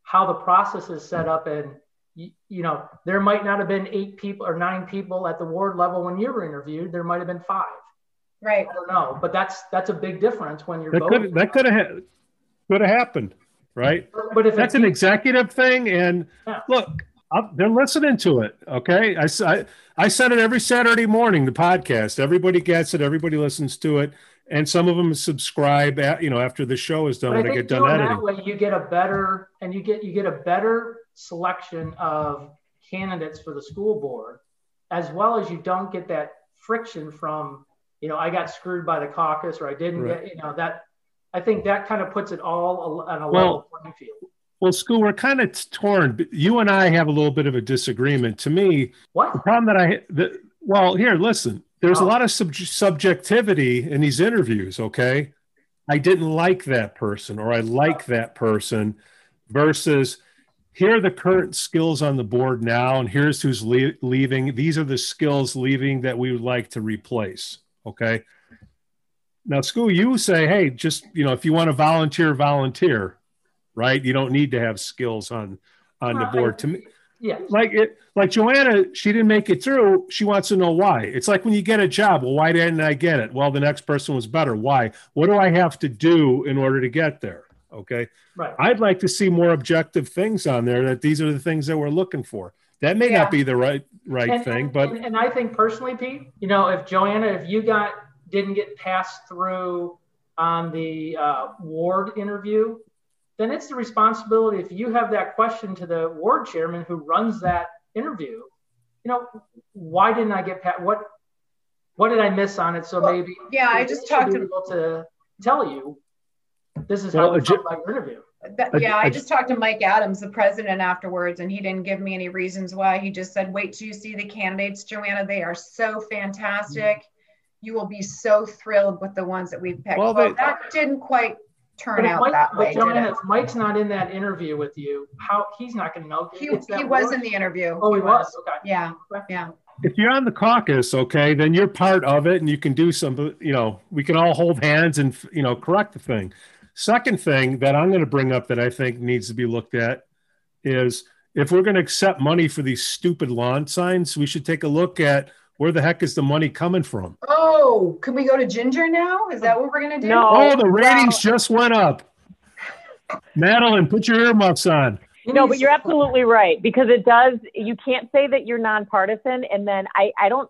how the process is set up and you, you know, there might not have been eight people or nine people at the ward level when you were interviewed. There might have been five. Right. I don't know, but that's that's a big difference when you're That voting. could that could have could have happened, right? but if That's an executive thing, and Yeah. look, i they're listening to it. Okay, I, I I said it every Saturday morning. The podcast, everybody gets it. Everybody listens to it, and some of them subscribe. At, you know, after the show is done, but I when I think get done editing. that way, you get a better and you get you get a better selection of candidates for the school board, as well as you don't get that friction from you know I got screwed by the caucus or I didn't Right. get you know that. I think that kind of puts it all on a Well, level playing field. Well, Skoo, we're kind of torn. You and I have a little bit of a disagreement. To me, what the problem that I the, well here, listen. There's a Oh. lot of sub- subjectivity in these interviews. Okay, I didn't like that person, or I like oh. that person, versus here are the current skills on the board now, and here's who's le- leaving. These are the skills leaving that we would like to replace. Okay. Now, Skoo, you say, hey, just you know, if you want to volunteer, volunteer, right? You don't need to have skills on on the Well, I- board. To me, Yeah. like it, like Joanna, she didn't make it through. She wants to know why. It's like when you get a job. Well, why didn't I get it? Well, the next person was better. Why? What do I have to do in order to get there? Okay. Right. I'd like to see more objective things on there. That these are the things that we're looking for. That may Yeah. not be the right right and, thing, but and, and I think personally, Pete, you know, if Joanna, if you got didn't get passed through on the uh, ward interview, then it's the responsibility. If you have that question to the ward chairman who runs that interview, you know, why didn't I get passed? What what did I miss on it? So Well, maybe Yeah, I just talked to able to tell you this is Well, how we a ju- felt interview. That, yeah, I- I just talked to Mike Adams, the president, afterwards, and he didn't give me any reasons why. He just said, "Wait till you see the candidates, Joanna. They are so fantastic. You will be so thrilled with the ones that we've picked." Well, Well, they- that didn't quite turn out Mike, that way, did Joanna, if Mike's not in that interview with you, how he's not going to know. He, he was in the interview. Oh, he was. Okay. Yeah, yeah. if you're on the caucus, okay, then you're part of it and you can do some, you know, we can all hold hands and, you know, correct the thing. Second thing that I'm going to bring up that I think needs to be looked at is if we're going to accept money for these stupid lawn signs, we should take a look at where the heck is the money coming from? Oh, can we go to Ginger now? Is that what we're gonna do? No. Oh, the ratings well- just went up. Madeline, put your earmuffs on. He No, but you're absolutely right because it does. You can't say that you're nonpartisan, and then I, I don't,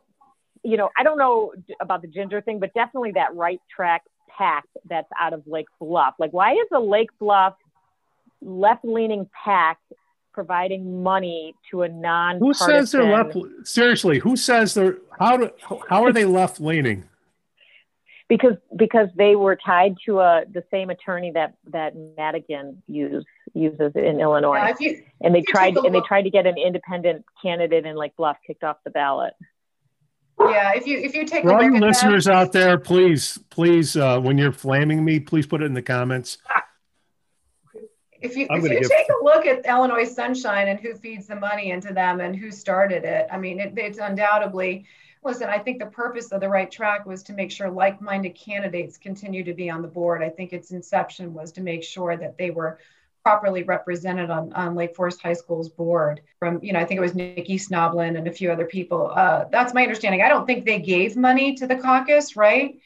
you know, I don't know about the ginger thing, but definitely that right track PAC that's out of Lake Bluff. Like, why is a Lake Bluff left-leaning PAC providing money to a non? Who says they're left? Seriously, who says they're how do how are they left leaning? Because because they were tied to a the same attorney that that Madigan use, uses in Illinois. Yeah, you, and they tried and they tried to get an independent candidate and Lake Bluff kicked off the ballot Yeah, if you if you take For a all look you at listeners that, out there, please, please, uh, when you're flaming me, please put it in the comments. If you if you give- take a look at Illinois Sunshine and who feeds the money into them and who started it, I mean, it, it's undoubtedly. Listen, I think the purpose of the right track was to make sure like-minded candidates continue to be on the board. I think its inception was to make sure that they were properly represented on, on Lake Forest High School's board. From you know, I think it was Nikki Snoblin and a few other people. Uh, that's my understanding. I don't think they gave money to the caucus, right?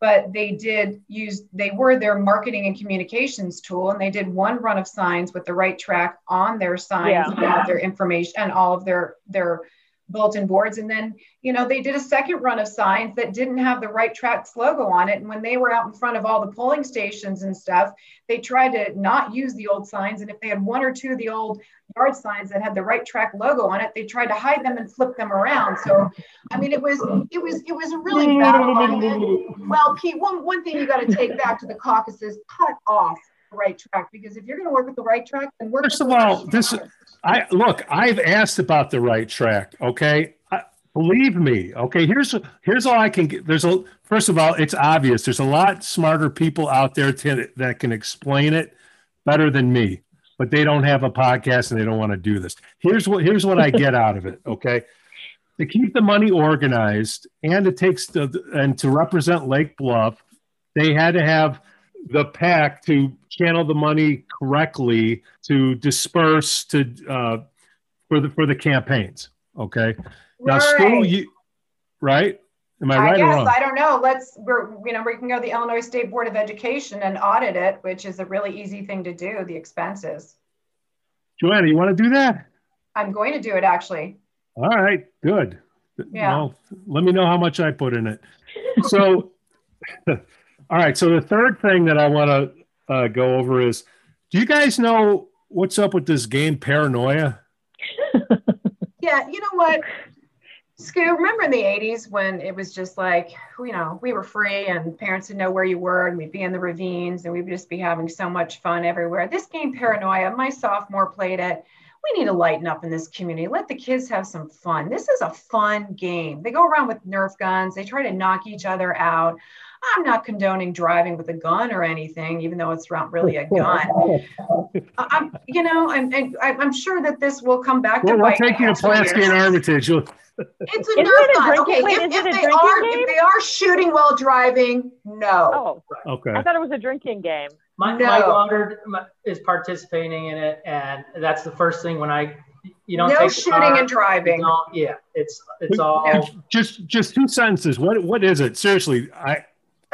But they did use they were their marketing and communications tool and they did one run of signs with the right track on their signs Yeah. and all of their information and all of their their bulletin boards. And then you know they did a second run of signs that didn't have the right tracks logo on it. And when they were out in front of all the polling stations and stuff they tried to not use the old signs. And if they had one or two of the old yard signs that had the right track logo on it they tried to hide them and flip them around. So i mean it was it was it was a really bad well, Pete, one, one thing you got to take back to the caucus is cut off the right track because if you're going to work with the right track, then work. First of all, right this track. I look. I've asked about the right track. Okay, I, believe me. Okay, here's here's all I can get. There's a first of all, it's obvious. There's a lot smarter people out there to, that can explain it better than me, but they don't have a podcast and they don't want to do this. Here's what here's what I get out of it. Okay, to keep the money organized and it takes the and to represent Lake Bluff, they had to have the PAC to channel the money correctly to disperse to uh, for the for the campaigns. Okay, now Skoo you right? Am I I right or wrong? I don't know. Let's we're you know we can go to the Illinois State Board of Education and audit it, which is a really easy thing to do. The expenses. Joanna, you want to do that? I'm going to do it actually. All right, good. Yeah. Well, let me know how much I put in it. So, all right. So the third thing that I want to uh, go over is, do you guys know what's up with this game Paranoia? Yeah, you know what? Skoo, remember in the 80s when it was just like, you know, we were free and parents would know where you were and we'd be in the ravines and we'd just be having so much fun everywhere. This game, Paranoia, my sophomore played it. We need to lighten up in this community. Let the kids have some fun. This is a fun game. They go around with Nerf guns, they try to knock each other out. I'm not condoning driving with a gun or anything, even though it's not really a gun. I- I'm, you know, I'm, I- I'm sure that this will come back to Well, we'll bite me take you to in Pulaski and. Armitage. It's a Isn't Nerf it a gun. Okay, if, it if they are game? if they are shooting while driving, no. Oh, okay. I thought it was a drinking game. My, No. my daughter is participating in it, and that's the first thing when I, you don't no take the shooting car, and driving. yeah, it's it's all Just just two sentences. What what is it? Seriously, I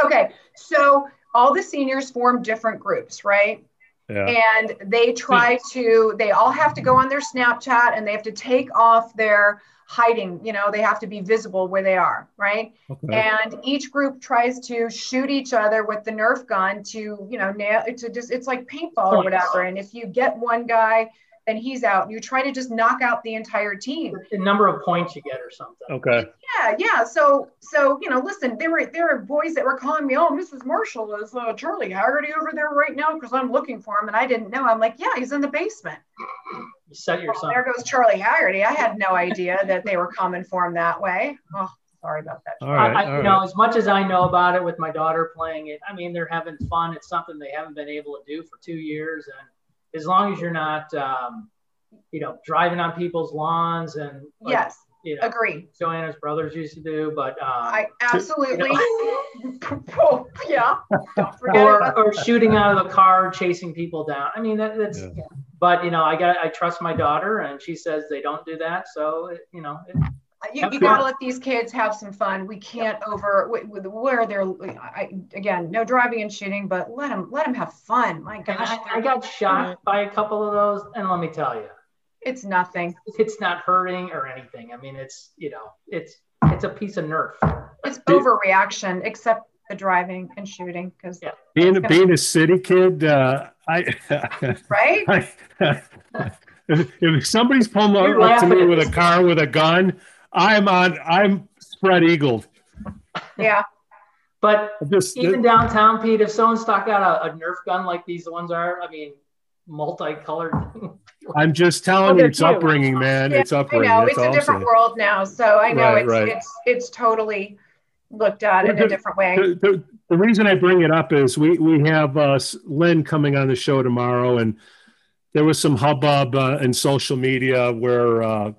Okay, so all the seniors form different groups, right? yeah. and they try hmm. to they all have to go on their snapchat and they have to take off their hiding you know they have to be visible where they are right Okay. and each group tries to shoot each other with the nerf gun to you know nail to just it's like paintball or whatever and if you get one guy then he's out you try to just knock out the entire team the number of points you get or something. Okay. yeah yeah so so you know listen there were there are boys that were calling me oh mrs marshall is uh, charlie haggerty over there right now because i'm looking for him and i didn't know i'm like yeah he's in the basement You set Well, yourself. there goes Charlie Haggerty. I had no idea that they were coming for him that way. Oh, sorry about that. All I, right. I, all you know, right. as much as I know about it with my daughter playing it, I mean, they're having fun. It's something they haven't been able to do for two years, and as long as you're not, um, you know, driving on people's lawns and like, Yes, you know, agree. Joanna's brothers used to do, but um, I absolutely. Oh, yeah. Don't forget or or shooting out of the car, chasing people down. I mean, that, that's. Yeah. But you know, I got I trust my daughter, and she says they don't do that. So it, you know, it, you, you got to let these kids have some fun. We can't over with, with where they're. I, again, no driving and shooting, but let them let them have fun. My gosh, I, I got shot by a couple of those, and let me tell you, it's nothing. it's not hurting or anything. I mean, it's you know, it's it's a piece of nerf. It's overreaction, except the driving and shooting, because Yeah. being gonna- being a city kid, uh, I, right. I if, if somebody's pulling You're up to me with a car with a gun, I'm on. I'm spread eagled. Yeah. But Just even downtown, Pete, if someone stuck out a, a Nerf gun like these ones are, I mean, multicolored, I'm just telling Oh, you, it's cute. upbringing, man. Yeah, it's I upbringing. know That's it's a different world now, so I know Right, it's right. it's it's totally looked at in Well, a different way. The, the, the reason I bring it up is we we have uh, Lynn coming on the show tomorrow, and there was some hubbub uh, in social media where uh,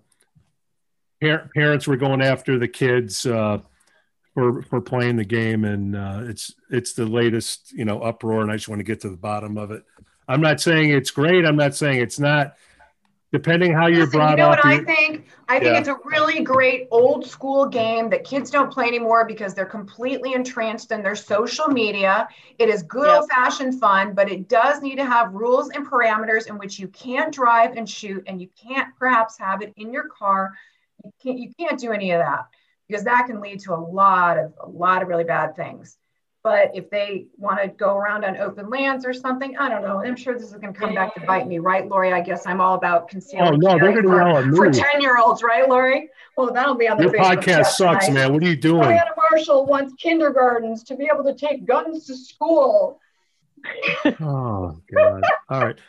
par- parents were going after the kids uh, for for playing the game, and uh, it's it's the latest you know uproar, and I just want to get to the bottom of it. I'm not saying it's great. I'm not saying it's not. Depending how you're Listen, brought you know up, what I think? I think Yeah. it's a really great old school game that kids don't play anymore because they're completely entranced in their social media. It is good Yep. old fashioned fun, but it does need to have rules and parameters in which you can't drive and shoot, and you can't perhaps have it in your car. You can't you can't do any of that because that can lead to a lot of a lot of really bad things. But if they want to go around on open lands or something, I don't know. I'm sure this is going to come back to bite me, right, Lori? I guess I'm all about oh no, they're going to for- yell at for 10 year olds, right, Lori? Well, that'll be on the Your podcast sucks, tonight. man. What are you doing? Diana Marshall wants kindergartens to be able to take guns to school. Oh God! All right.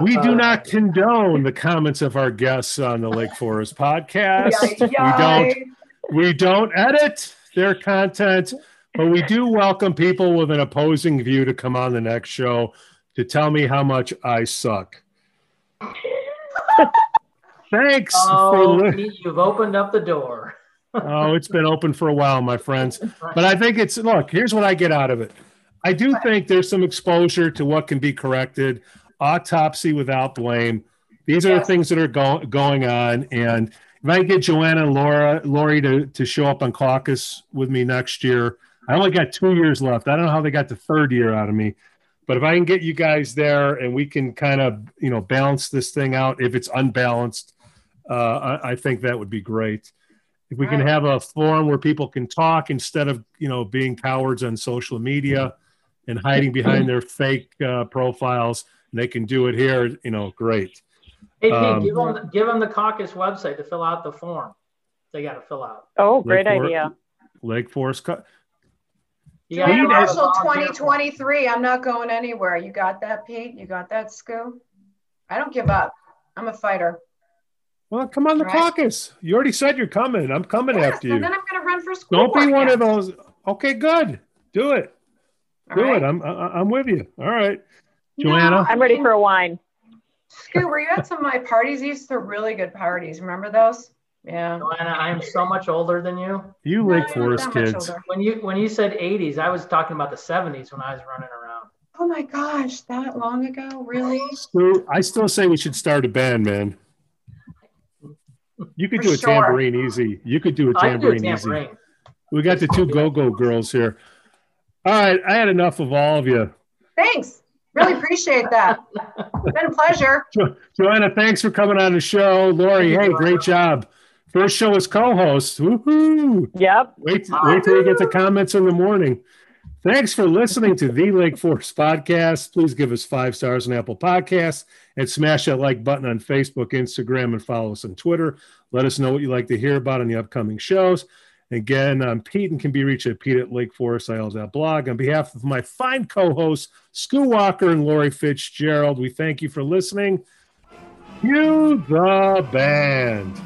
We do uh, not condone the comments of our guests on the Lake Forest podcast. Yay, We don't. We don't edit their content, but we do welcome people with an opposing view to come on the next show to tell me how much I suck. Thanks oh, for Oh, li- you've opened up the door. Oh, it's been open for a while, my friends. But I think it's look, here's what I get out of it. I do think there's some exposure to what can be corrected, autopsy without blame. These are the things that are go- going on. And if I get Joanna and Laura, Lori to, to show up on caucus with me next year, I only got two years left. I don't know how they got the third year out of me. But if I can get you guys there and we can kind of, you know, balance this thing out, if it's unbalanced, uh, I, I think that would be great. If we can Right. have a forum where people can talk instead of, you know, being cowards on social media and hiding behind their fake uh, profiles, and they can do it here, you know, great. Hey, Pete, Um, give them give them the caucus website to fill out the form. They got to fill out. Oh, great Lake For- idea. Lake Forest. Co- You gotta Joanna fill out a Marshall volunteer form. 2023. I'm not going anywhere. You got that, Pete? You got that, Skoo? I don't give up. I'm a fighter. well, come on the Right. caucus. You already said you're coming. I'm coming Yes, after and you. then I'm going to run for school. Don't be board one of those. Okay, good. Do it. All Do right? it. I'm I- I'm with you. All right. No, Joanna? I'm ready for a wine. Skoo, were you at some of my parties? These are really good parties. Remember those? Yeah. Joanna, I am so much older than you. You No, Lake you're Forest kids. When you when you said 80s, I was talking about the 70s when I was running around. Oh my gosh, that long ago? Really? So I still say we should start a band, man. You could For do a sure. tambourine easy. You could do a I can do a tambourine easy. tambourine. We got the two go-go girls here. All right, I had enough of all of you. Thanks. Really appreciate that. It's Been a pleasure. Jo- Joanna, thanks for coming on the show. Lori, hey, great job. First show as co-host. Woohoo! Yep. Wait, wait till you get the comments in the morning. Thanks for listening to the Lake Forest podcast. Please give us five stars on Apple Podcasts and smash that like button on Facebook, Instagram, and follow us on Twitter. Let us know what you'd like to hear about in the upcoming shows. Again, I'm Pete and can be reached at Pete at lakeforestil.blog. On behalf of my fine co-hosts, Skoo Walker and Lori Fitzgerald, we thank you for listening. Cue the band.